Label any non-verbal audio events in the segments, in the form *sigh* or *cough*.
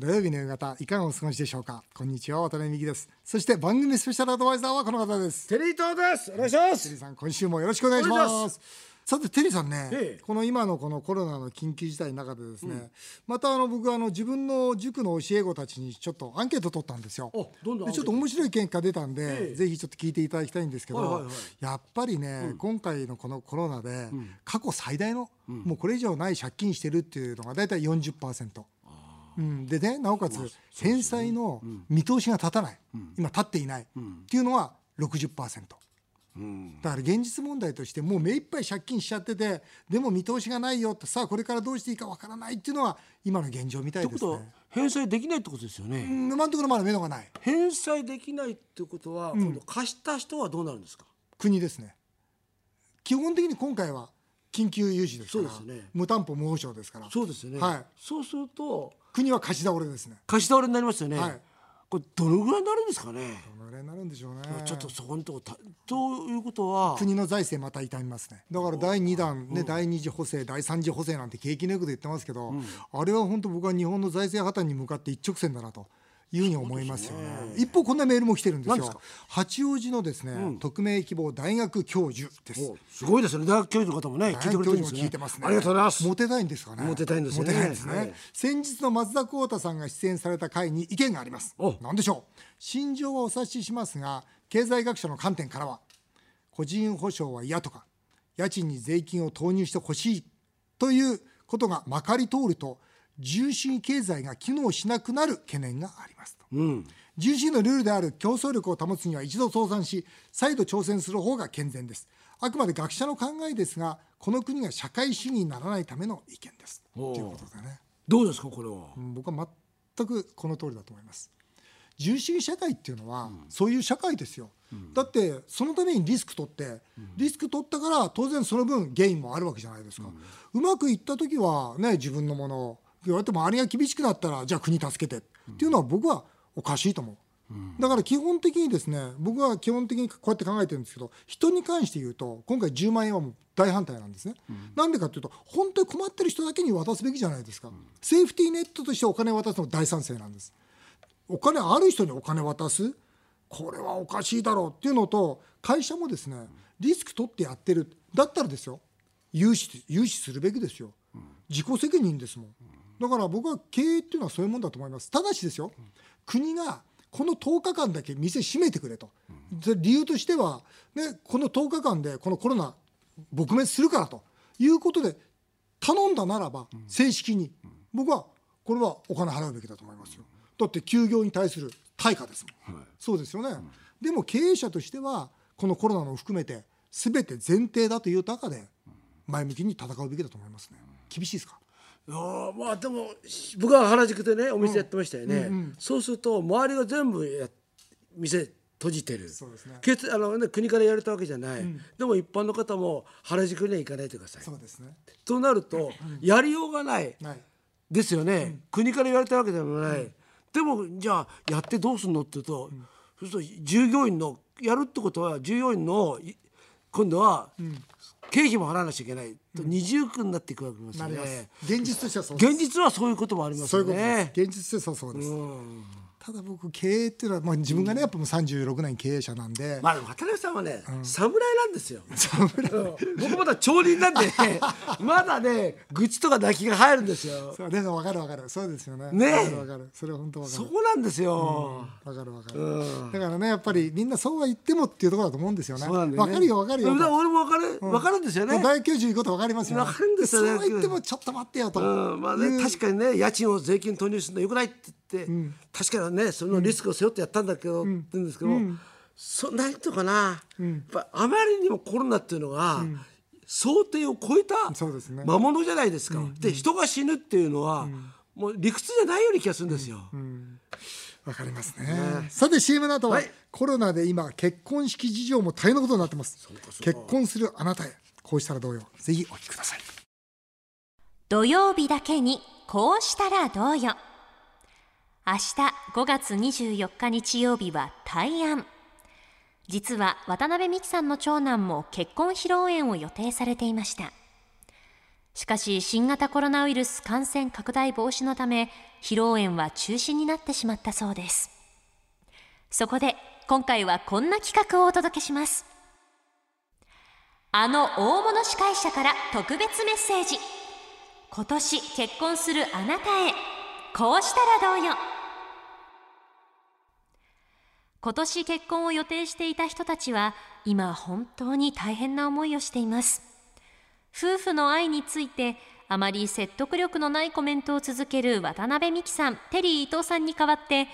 土曜日の夕方いかがお過ごしでしょうか？こんにちは渡辺美希です。そして番組スペシャルアドバイザーはこの方です。テリー東です。お願いしまテリーすさん今週もよろしくお願いしまます。さてテリーさんね、ええ。この今のこのコロナの緊急事態の中でですね、またあの僕はあの自分の塾の教え子たちにちょっとアンケート取ったんですよ。おどんどんでちょっと面白い結果出たんで、ええ。ぜひちょっと聞いていただきたいんですけど、はいはいはい。やっぱりね、今回のこのコロナで過去最大の、もうこれ以上ない借金してるっていうのが大体40%。うん、でねなおかつ返済の見通しが立たない、今立っていない、っていうのは60%。だから現実問題としてもう目いっぱい借金しちゃっててでも見通しがないよってさあこれからどうしていいかわからないっていうのは今の現状みたいですね。返済できないってことですよね、うん。今のところまだ目処がない。返済できないってことは、今度貸した人はどうなるんですか？国ですね。基本的に今回は緊急融資ですからね。無担保無保証ですから。そうですよね、はい。そうすると国は貸し倒れですね。貸し倒れになりますよね、はい。これどのぐらいになるんですかね、どのぐらいになるんでしょうね。ちょっとそこのとこたということは。国の財政また痛みますね。だから第2弾、ね第2次補正第3次補正なんて景気のよくで言ってますけど、あれは本当僕は日本の財政破綻に向かって一直線だなというふうに思いますよね。一方こんなメールも来てるんですよ。八王子のですね、匿名希望大学教授です。おすごいですね。大学教授の方もね聞いてくれてるんですね。聞いてますね。ありがとうございます。モテたいんですかね。モテたいんですよね。モテたいんですね、はい。先日の松田幸太さんが出演された回に意見があります。お。何でしょう？心情はお察ししますが経済学者の観点からは個人保証は嫌とか家賃に税金を投入してほしいということがまかり通ると重心経済が機能しなくなる懸念がありますと。うん。重心のルールである競争力を保つには一度倒産し再度挑戦する方が健全です。あくまで学者の考えですがこの国が社会主義にならないための意見です。ということでね。どうですかこれは、うん僕は全くこの通りだと思います。自由主義社会っていうのは、そういう社会ですよ、だってそのためにリスク取って、リスク取ったから当然その分ゲインもあるわけじゃないですか、うまくいった時はね自分のものを言われても周りが厳しくなったらじゃあ国助けて。っていうのは僕はおかしいと思う。だから基本的にですね僕は基本的にこうやって考えてるんですけど人に関して言うと今回10万円はもう大反対なんですね、なんでかっていうと本当に困ってる人だけに渡すべきじゃないですか、セーフティーネットとしてお金を渡すの大賛成なんです。お金ある人にお金渡す？これはおかしいだろうっていうのと会社もですねリスク取ってやってる。だったらですよ。融資融資するべきですよ。自己責任ですもんだから僕は経営っていうのはそういうもんだと思います。ただしですよ国がこの10日間だけ店閉めてくれと。で理由としては、ね、この10日間でこのコロナ撲滅するからと。いうことで頼んだならば正式に。僕はこれはお金払うべきだと思いますよ。だって休業に対する対価ですもん、そうですよね、でも経営者としてはこのコロナも含めて全て前提だという中で前向きに戦うべきだと思いますね。厳しいですか？いやーまあでもし僕は原宿でねお店やってましたよね、そうすると周りが全部や店閉じてる。そうですね。あの、ね、国からやれたわけじゃない、でも一般の方も原宿には行かないでください。そうですね。となるとやりようがない。はい。ですよね、国から言われたわけでもない、でもじゃあやってどうすんのって言うと、そうすると従業員のやるってことは従業員のい今度は経費も払わなきゃいけないと二重苦になっていくわけですよね。現実としてはそうです。現実はそういうこともありますよね。現実としてはそうです、うんただ僕経営っていうのは、まあ、自分がねやっぱもう36年経営者なんで、まあでも渡辺さんはね、侍なんですよ。*laughs* うん。僕まだ町人なんで、ね、*laughs* まだね愚痴とか泣きが入るんですよ。そうでも分かる分かる。そうですよね。ねえ。分かる分かる。それは本当分かそるこなんですよ。分かる分かる、うん。だからねやっぱりみんなそうは言ってもっていうところだと思うんですよね。分かるよ分かるよ俺も分かる、分かるんですよね。大教授言うこと分かりますよ、ね、分かるんですよね。そう言ってもちょっと待ってよと、うん、まあね、確かにね家賃を税金投入するのよくないって言って、確かにねそのリスクを背負ってやったんだけど、って言うんですけど、そなんとかな、やっぱあまりにもコロナっていうのが、想定を超えたそうですね。魔物じゃないですか。で人が死ぬっていうのは、もう理屈じゃないような気がするんですよ。わかりますね。さて CM の後は、はい。コロナで今結婚式事情も大変なことになってます。結婚するあなたへこうしたらどうよ。ぜひお聞きください。土曜日だけにこうしたらどうよ明日5月24日日曜日は大安。実は渡辺美樹さんの長男も結婚披露宴を予定されていました。しかし新型コロナウイルス感染拡大防止のため披露宴は中止になってしまったそうです。そこで今回はこんな企画をお届けします。あの大物司会者から特別メッセージ。今年結婚するあなたへ。こうしたらどうよ。今年結婚を予定していた人たちは今本当に大変な思いをしています。夫婦の愛についてあまり説得力のないコメントを続ける渡辺美樹さんテリー伊藤さんに代わって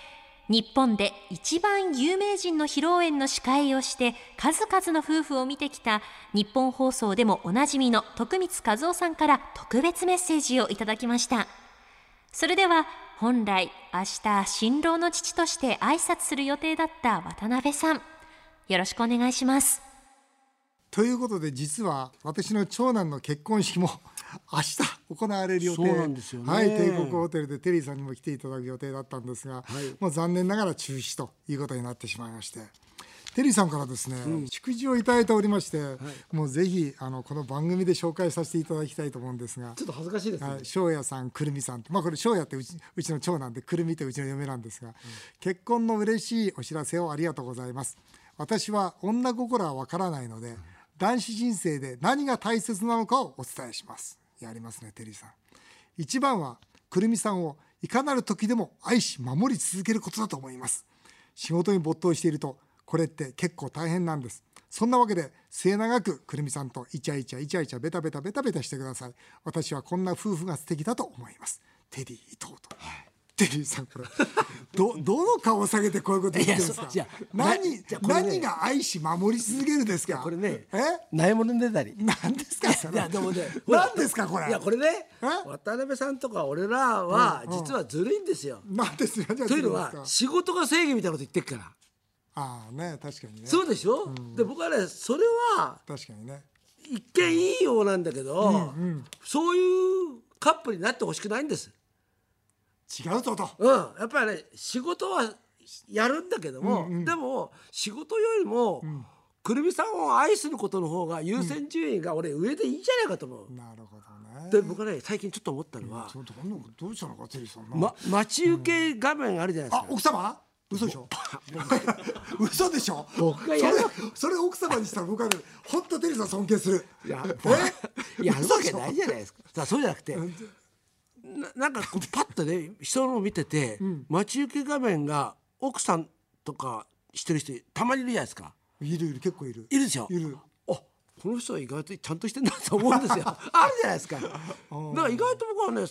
日本で一番有名人の披露宴の司会をして数々の夫婦を見てきた日本放送でもおなじみの徳光和夫さんから特別メッセージをいただきました。それでは本来明日新郎の父として挨拶する予定だった渡辺さんよろしくお願いします。ということで実は私の長男の結婚式も *laughs* 明日行われる予定。そうなんですよね。はい、帝国ホテルでテリーさんにも来ていただく予定だったんですが、もう残念ながら中止ということになってしまいましてテリーさんからですね、祝辞をいただいておりまして、もうぜひあのこの番組で紹介させていただきたいと思うんですがちょっと恥ずかしいですね、はい、翔也さん、くるみさんまあこれ翔也ってうちうちの長男でくるみってうちの嫁なんですが、結婚の嬉しいお知らせをありがとうございます。私は女心はわからないので、男子人生で何が大切なのかをお伝えします。やりますねテリーさん。一番はくるみさんをいかなる時でも愛し守り続けることだと思います。仕事に没頭しているとこれって結構大変なんです。そんなわけで末永くくるみさんとイチャイチャイチャイチャベタベタベタベタしてください。私はこんな夫婦が素敵だと思います。テリー伊藤と、テリーさんこれ。どどの顔を下げてこういうこと言ってるんですか？何何が愛し守り続けるですか？これねえ？ないものねだり。何ですか？それいやでもね *laughs* 何ですかこれ？いやこれねえ？渡辺さんとか俺らは実はずるいんですよ、何ですよじゃあというのは仕事が正義みたいなこと言ってるからああね確かにね。そうでしょ、で僕はねそれは確かにね。一見いいようなんだけど、そういうカップルになってほしくないんです。違うぞと。うん。やっぱりね仕事はやるんだけども、でも仕事よりも、くるみさんを愛することの方が優先順位が俺上でいいんじゃないかと思う、なるほどね。で僕はね最近ちょっと思ったのは、そうどんなどうしたの？かテリーさんなま、待ち受け画面あるじゃないですか、あ奥様？嘘でしょ？*laughs* 嘘でしょ？僕がやる。わそれそれ奥様にしたら僕はね本当テリーさん尊敬する。いやえ？やるわけないじゃないですか。そうじゃなくて、ななんかこうパッとね人のを見てて、待ち受け画面が奥さんとかしてる人たまにいるじゃないですか。いるいる結構いる。いるでしょ？いる。あこの人は意外とちゃんとしてんだと思うんですよ。*laughs* あるじゃないですか。だから意外と僕はね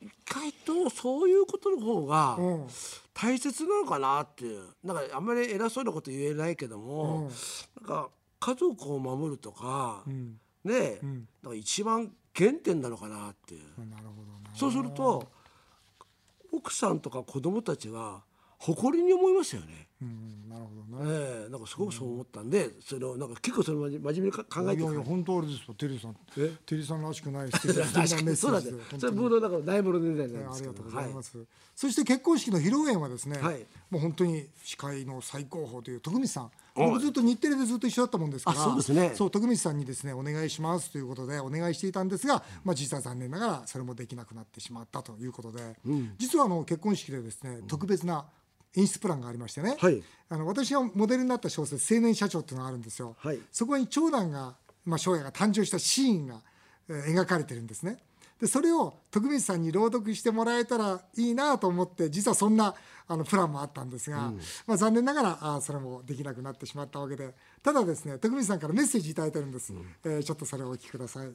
意外とそういうことの方がうん。大切なのかなっていう。なんかあんまり偉そうなこと言えないけども、なんか家族を守るとか、ね、なんか一番原点なのかなっていう。なるほどね。そうすると奥さんとか子供たちは誇りに思いますよね。うんなるほどね。ええなんかすごくそう思ったんで、それをなんか結構それ真面目にか考えてるいやいや本当あれですよテリーさん。え？テリーさんらしくない素敵 *laughs* なメッセにそうなんでよ。それブードだからないものねだりなんですけど。ありがとうございまはす、そして結婚式の披露宴はですね、はい。もう本当に司会の最高峰という徳光さん。僕ずっと日テレでずっと一緒だったもんですからあそうですね。そう徳光さんにですねお願いします。ということでお願いしていたんですが、まあ、実は残念ながらそれもできなくなってしまったということで、実はあの結婚式でですね特別な演出プランがありましてね、はい。あの私がモデルになった小説「青年社長」っていうのがあるんですよ。はい。そこに長男が、まあ、翔也が誕生したシーンが、えー描かれてるんですね。でそれを徳光さんに朗読してもらえたらいいなと思って実はそんなあのプランもあったんですが、まあ、残念ながらあそれもできなくなってしまったわけで。ただですね徳光さんからメッセージいただいてるんです、えーちょっとそれをお聞きください。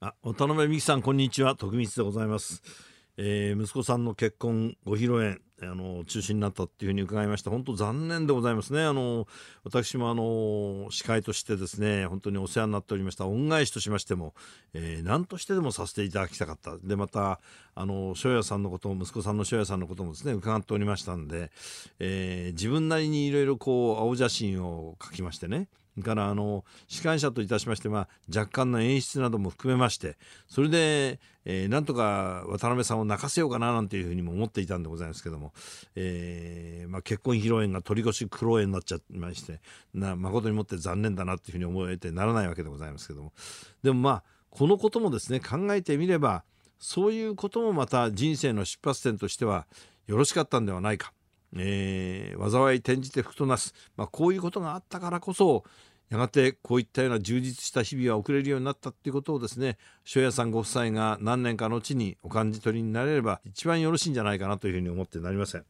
あ渡辺美樹さんこんにちは。徳光でございます、えー息子さんの結婚ご披露宴あの中止になったっていうふうに伺いました。本当残念でございますね。あの私もあの司会としてですね本当にお世話になっておりました。恩返しとしましても、えー何としてでもさせていただきたかった。でまたあの翔也さんのことも息子さんの翔也さんのこともですね伺っておりましたんで、えー自分なりにいろいろこう青写真を書きましてね。からあの司会者といたしましては若干の演出なども含めましてそれで、えーなんとか渡辺さんを泣かせようかななんていうふうにも思っていたんでございますけども、えーまあ、結婚披露宴が取り越し苦労宴になっちゃいましてな誠にもって残念だなっていうふうに思えてならないわけでございますけども。でもまあこのこともですね考えてみればそういうこともまた人生の出発点としてはよろしかったんではないか、えー、災い転じて福となす、まあ、こういうことがあったからこそやがてこういったような充実した日々は送れるようになったっていうことをですね庄屋さんご夫妻が何年か後にお感じ取りになれれば一番よろしいんじゃないかなというふうに思ってなりません、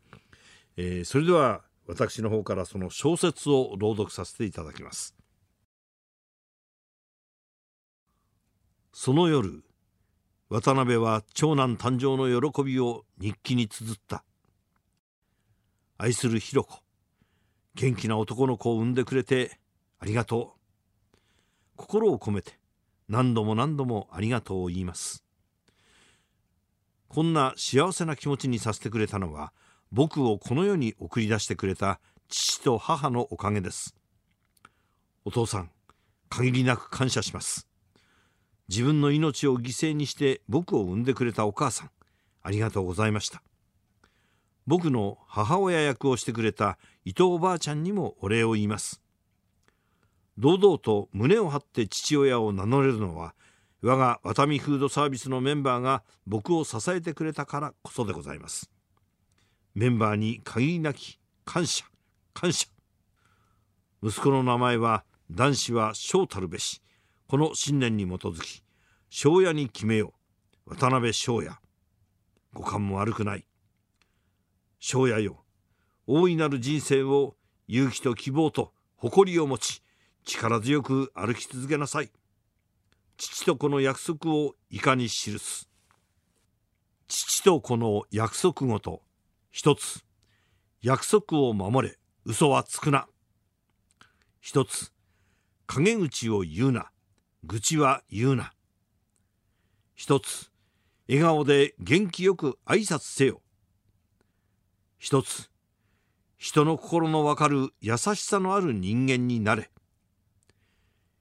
えー、それでは私の方からその小説を朗読させていただきます。その夜渡辺は長男誕生の喜びを日記に綴った。愛するひろ子元気な男の子を産んでくれてありがとう。心を込めて何度も何度もありがとうを言います。こんな幸せな気持ちにさせてくれたのは僕をこの世に送り出してくれた父と母のおかげです。お父さん限りなく感謝します。自分の命を犠牲にして僕を産んでくれたお母さんありがとうございました。僕の母親役をしてくれた伊藤おばあちゃんにもお礼を言います。堂々と胸を張って父親を名乗れるのは我がワタミフードサービスのメンバーが僕を支えてくれたからこそでございます。メンバーに限りなき感謝感謝。息子の名前は男子は将たるべし。この信念に基づき庄屋に決めよう。渡辺庄屋。五感も悪くない。庄屋よ。大いなる人生を勇気と希望と誇りを持ち力強く歩き続けなさい。父と子の約束をいかに記す。父と子の約束ごと。一つ約束を守れ。嘘はつくな。一つ陰口を言うな。愚痴は言うな。一つ笑顔で元気よく挨拶せよ。一つ人の心のわかる優しさのある人間になれ。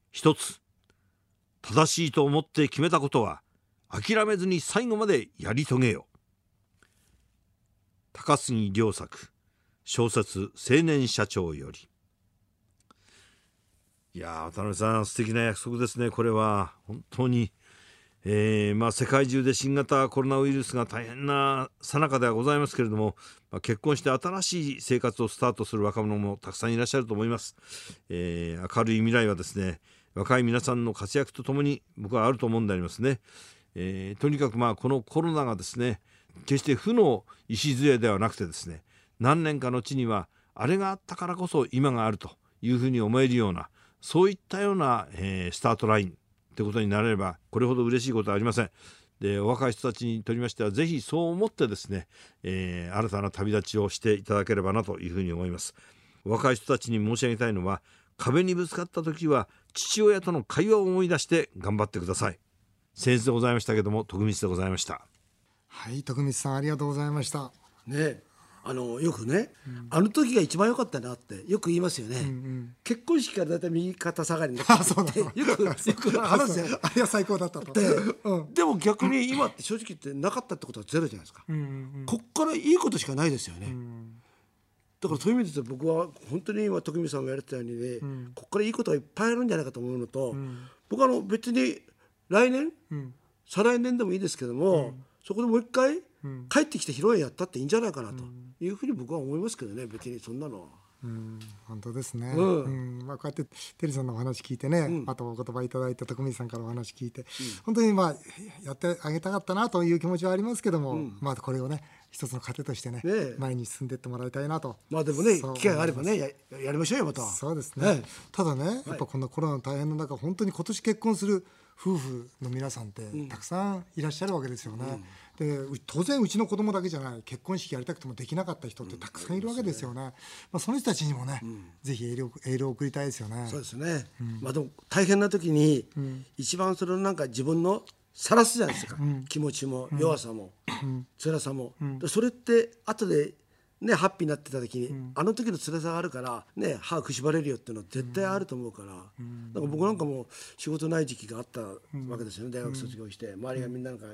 一つ正しいと思って決めたことは諦めずに最後までやり遂げよ高杉良作小説青年社長より。いや渡辺さん素敵な約束ですねこれは。本当に、えー、まあ、世界中で新型コロナウイルスが大変なさなかではございますけれども、まあ、結婚して新しい生活をスタートする若者もたくさんいらっしゃると思います、えー、明るい未来はですね若い皆さんの活躍とともに僕はあると思うんでありますね。えー、とにかくまあこのコロナがですね決して負の礎ではなくてですね何年かの地にはあれがあったからこそ今があるというふうに思えるようなそういったような、えー、スタートラインということになれればこれほど嬉しいことはありません。でお若い人たちにとりましてはぜひそう思ってですね、えー、新たな旅立ちをしていただければなというふうに思います。若い人たちに申し上げたいのは壁にぶつかった時は父親との会話を思い出して頑張ってください先生でございましたけども徳光でございましたはい徳光さんありがとうございましたねあのよくね、うん、あの時が一番良かったなってよく言いますよね、うんうん、結婚式からだいたい右肩下がりになって *laughs* よくよく話すあれは最高だったと。でうん、でも逆に今って正直言ってなかったってことはゼロじゃないですか、うんうんうん、こっからいいことしかないですよね、うん。だからそういう意味で僕は本当に今徳光さんが言われたようにね、うん、ここからいいことがいっぱいあるんじゃないかと思うのと、うん、僕はあの別に来年、うん、再来年でもいいですけども、そこでもう一回、帰ってきて披露宴やったっていいんじゃないかなというふうに僕は思いますけどね別にそんなのは。うん、本当ですね、うん。うん。まあ、こうやってテリーさんのお話聞いてね、うん、あとお言葉いただいた徳光さんからお話聞いて、うん、本当にまあやってあげたかったなという気持ちはありますけども、うん、まあこれをね一つの糧としてね、ね、前に進んでいってもらいたいなと。まあでもね機会があればねややりましょうよまた。そうですね、はい、ただねやっぱこんなコロナの大変な中本当に今年結婚する夫婦の皆さんってたくさんいらっしゃるわけですよね。で当然うちの子供だけじゃない。結婚式やりたくてもできなかった人ってたくさんいるわけですよね。まあ、その人たちにもね、うん、ぜひエールエールを送りたいですよね。そうですね、うん、まあ、でも大変な時に、一番それをなんか自分の晒すじゃないですか、気持ちも弱さも、うん、辛さも、それって後でね、ハッピーになってた時に、うん、あの時の辛さがあるからね歯くしばれるよっていうのは絶対あると思うから、うん、だから僕なんかも仕事ない時期があったわけですよね、大学卒業して、周りがみんななんか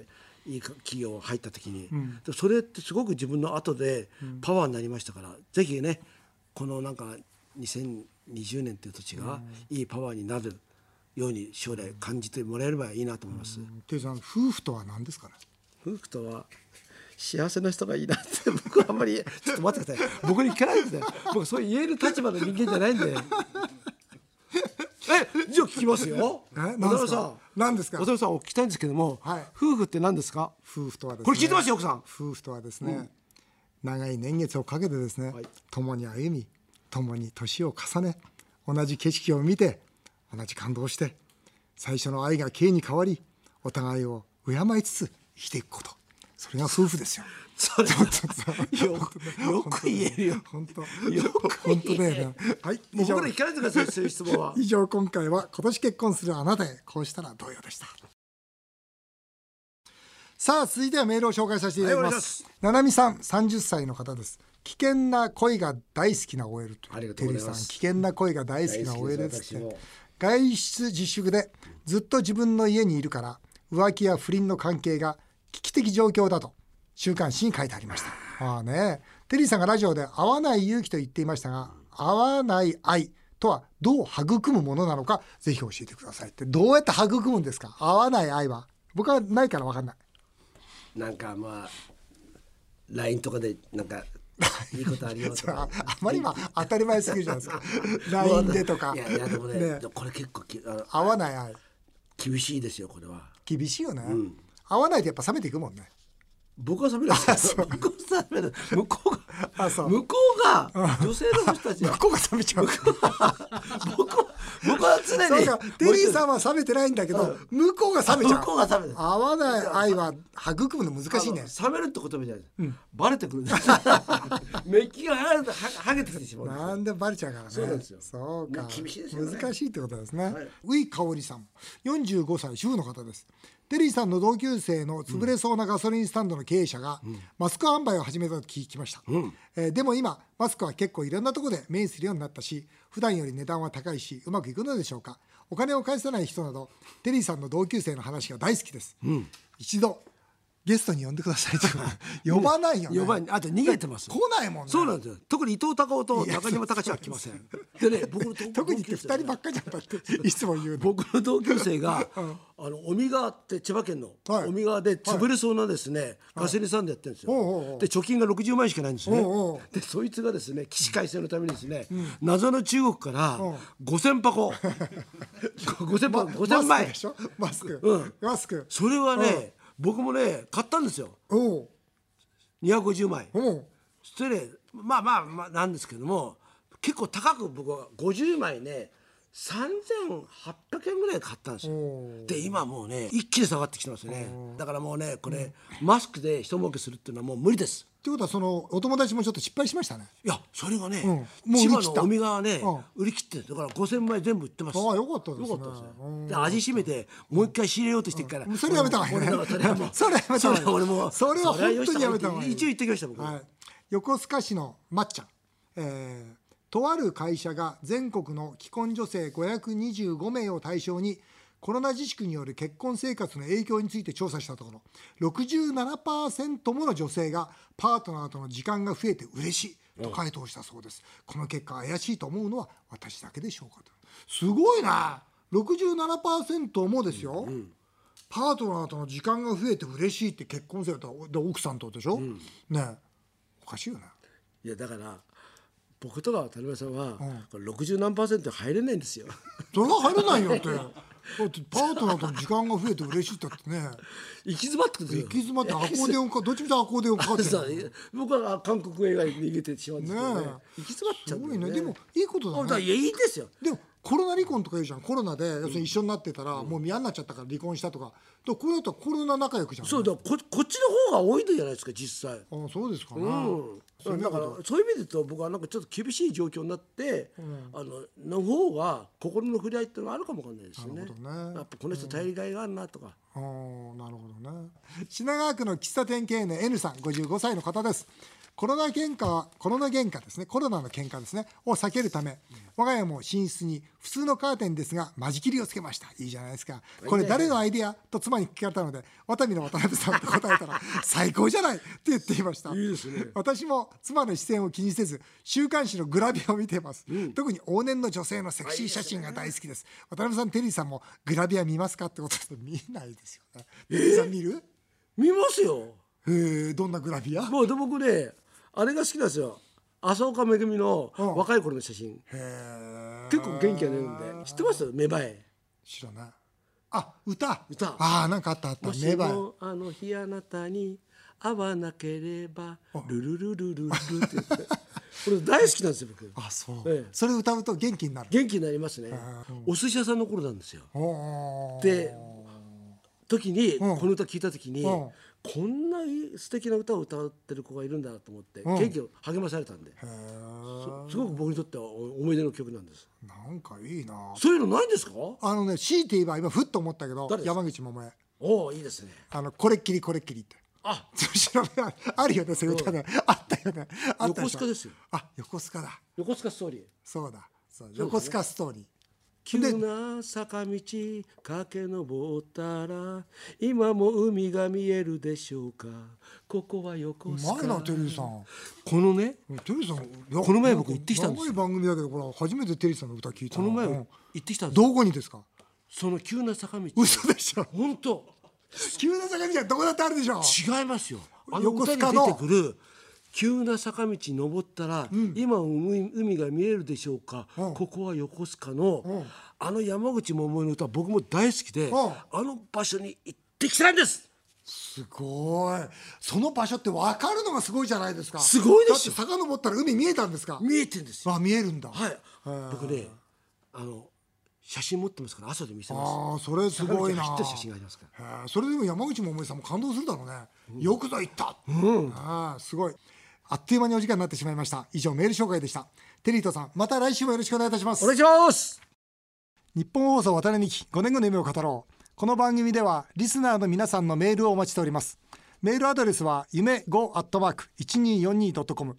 いい企業入った時に、うん、それってすごく自分の後でパワーになりましたから、ぜひねこのなんか2020年っていう土地がいいパワーになるように将来感じてもらえればいいなと思います。テリーさん夫婦とは何ですかね？夫婦とは幸せな人がいいなって僕はあんまり *laughs* ちょっと待ってください。僕に聞かないでください僕そう言える立場の人間じゃないんで。*laughs* えじゃあ聞きますよ。え渡何ですか？辺さん何ですか？渡辺さんお聞きたいんですけども、はい。夫婦って何ですか？夫婦とはですね。これ聞いてますよ奥さん。夫婦とはですね、長い年月をかけてですね、はい。共に歩み共に年を重ね同じ景色を見て同じ感動をして最初の愛が敬に変わりお互いを敬いつつ生きていくこと。それが夫婦ですよそれよくよく言えるよ。本当。よく本当だよね。はい。以上聞かないでくださいそういう質問は。以上今回は今年結婚するあなたへ。こうしたらどうよでした。さあ続いてはメールを紹介させていただきます。ななみさん30歳の方です。危険な恋が大好きな OL といます。テリーさん危険な恋が大好きな OL でですすって。外出自粛でずっと自分の家にいるから浮気や不倫の関係が危機的状況だと週刊誌に書いてありました。まあね。テリーさんがラジオで合わない勇気と言っていましたが合わない愛とはどう育むものなのかぜひ教えてくださいって。どうやって育むんですか？合わない愛は。僕はないから分かんない。なんかまあ LINE とかでなんかいいことありよと *laughs* あかあまり今当たり前すぎるじゃないですか。*laughs* LINE でとか。いやいやでもねね。これ結構きあの合わない愛。厳しいですよこれは。厳しいよね、合わないとやっぱ冷めていくもんね僕は冷めないですよ。僕は冷めない向こうが向こうが女性の人たちは *laughs* ここが冷めちゃう。僕は僕は常にそうかテリーさんは冷めてないんだけど向こうが冷めちゃう。向こうが冷め合わない愛は育むの難しいね。冷めるってことみたいな、バレてくるんです *laughs* メッキが剥げて剥げてきてしまう。なんでバレちゃうからね。そうか。厳しいですよね。難しいってことですね、はい。ウイカオリさん。45歳主婦の方です。テリーさんの同級生の潰れそうなガソリンスタンドの経営者がマスク販売を始めたと聞きました、えーでも今マスクは結構いろんなところで目にするようになったし普段より値段は高いしうまくいくのでしょうか。お金を返せない人などテリーさんの同級生の話が大好きです、一度ゲストに呼んでくださいって *laughs* 呼ばないよね。呼ばない。あと逃げてます来ないもんね。そうなんですよ。特に伊藤孝夫と中島隆は来ません。でね僕の同 *laughs* 特にって2人ばっかりじゃんだって *laughs* いつも言うの。僕の同級生が、あの尾身川って千葉県のはい。尾身川で潰れそうなですね、ガソリンスタンドやってるんですよ、おうおうおう。で貯金が60万円しかないんですね。でそいつがですね起死回生のためにですね、謎の中国から5000箱。5000箱5000枚。マスクでしょ？マスク、うん。マスク。それはね、僕もね買ったんですよ。おう。250枚。おう。それでまあまあまあなんですけども結構高く僕は50枚ね3800円ぐらい買ったんですよ。おで今もうね一気に下がってきてますよね。だからもうねこれ、マスクで人儲けするっていうのはもう無理ですってことはそのお友達もちょっと失敗しましたね。いやそれがね、うん。もう千葉の尾身川ね、う売り切ってるだから5000枚全部売ってます。ああよかったですね。よかったですうん。ねで味しめてもう一回仕入れようとしてるから、それやめた方がいいね。それはもうそれやめた方がいいそれは俺もそれは本当にやめた方がいい一応言ってきました僕、はい、横須賀市のまっちゃん、えーとある会社が全国の既婚女性525名を対象にコロナ自粛による結婚生活の影響について調査したところ67%もの女性がパートナーとの時間が増えて嬉しいと回答したそうです。この結果怪しいと思うのは私だけでしょうかと。すごいな。67%もですよ、パートナーとの時間が増えて嬉しいって結婚生活で奥さんとでしょ、ねえ。おかしいよね。いやだから僕とか渡辺さんは、これ60何パーセント入れないんですよ。それは入れないよって *laughs* だってパートナーとの時間が増えて嬉しいってだってね。行き詰まってくる行き詰まってアコーディオンかどっちみちアコーディオンかかってるさ僕は韓国映画に逃げてしまうんですけどね。ねえ。行き詰まっちゃすうね。ごいね。でもいいことだね。あだいやいいですよ。でもコロナ離婚とか言うじゃん。コロナで要するに一緒になってたらもう嫌になっちゃったから離婚したとか。でこれだったらコロナ仲良くじゃんそうだここっちの方が多いんじゃないですか実際。あそうですかね、うんだからそういう意味で言うと僕はなんかちょっと厳しい状況になって、あのの方が心の触れ合いっていうのがあるかもわかんないですよね。ね。やっぱこの人頼りがいがあるなとか、あーなるほどね。品川区の喫茶店経営の N さん55歳の方ですコロナ喧嘩はコロナ喧嘩ですね。コロナの喧嘩ですね。を避けるため。我が家も寝室に普通のカーテンですが間仕切りをつけました。いいじゃないですか。これ誰のアイデアと妻に聞かれたのでワタミの渡辺さんと答えたら *laughs* 最高じゃないって言っていました。いいですね。私も妻の視線を気にせず週刊誌のグラビアを見ています、特に往年の女性のセクシー写真が大好きです。渡辺さんテリーさんもグラビア見ますか？ってことです見ないですよね。テリーさん見る？見ますよ。へえどんなグラビア？もうで僕ねあれが好きなんですよ。浅岡めぐみのうん。若い頃の写真。結構元気が出るんで。知ってます？芽生え。知らない。あ歌。歌。ああなんかあったあった。芽生え。もあの日あなたに会わなければルルルルルルルって言って。*laughs* これ大好きなんですよ僕。あそう、ええ。それ歌うと元気になる。元気になりますね。お寿司屋さんの頃なんですよ。で時にうん。この歌聞いた時にうん。こんな素敵な歌を歌ってる子がいるんだなと思ってうん。元気を励まされたんで。へえすごく僕にとっては思い出の曲なんです。なんかいいな。そういうのないんですか？あのね強いて言えば今ふっと思ったけど誰ですか？山口百恵。おおいいですね。あのこれっきりこれっきりって。あ。*laughs* 調べああるよねそういう歌ね。あったよね。あった横須賀ですよ。あ横須賀だ。横須賀ストーリー。そうだ。そう横須賀ストーリー急な坂道駆け上ったら今も海が見えるでしょうか。ここは横須前な賀テリーさん。このねテリーさんこの前僕行ってきたんですよ。長い番組だけどほら初めてテリーさんの歌聞いたこの。前うん行ってきたんです。よどこにですか？その急な坂道。嘘でしょ。本当。急な坂道はどこだってあるでしょ。違いますよ。あの横歌に須賀の。出てくる急な坂道登ったら、今海海が見えるでしょうか、うん。ここは横須賀の、ん。あの山口百恵の歌僕も大好きで、ん。あの場所に行ってきたんです！すごい。その場所って分かるのがすごいじゃないですか。すごいですよだって遡ったら海見えたんですか？見えてんですよ。あ見えるんだ。はい。僕ねあの写真持ってますから後で見せます。ああそれすごいな。写真がありますから。それでも山口百恵さんも感動するだろうね、よくぞ行った、ああすごいあっという間にお時間になってしまいました。以上メール紹介でした。テリートさんまた来週もよろしくお願いいたします。お願いします。日本放送渡辺美希5年後の夢を語ろう。この番組ではリスナーの皆さんのメールをお待ちしております。メールアドレスは夢 5-1242.com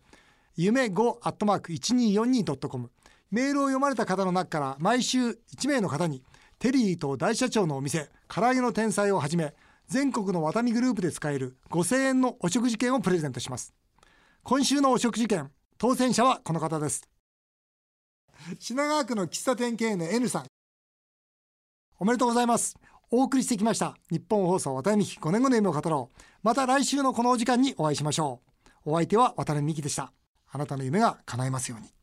夢 5-1242.com メールを読まれた方の中から毎週1名の方にテリーと大社長のお店唐揚げの天才をはじめ全国のワタミグループで使える5000円のお食事券をプレゼントします今週のお食事券当選者はこの方です。品川区の喫茶店経営の N さん。おめでとうございます。お送りしてきました日本放送渡辺美希5年後の夢を語ろう。また来週のこのお時間にお会いしましょう。お相手は渡辺美希でした。あなたの夢が叶いますように。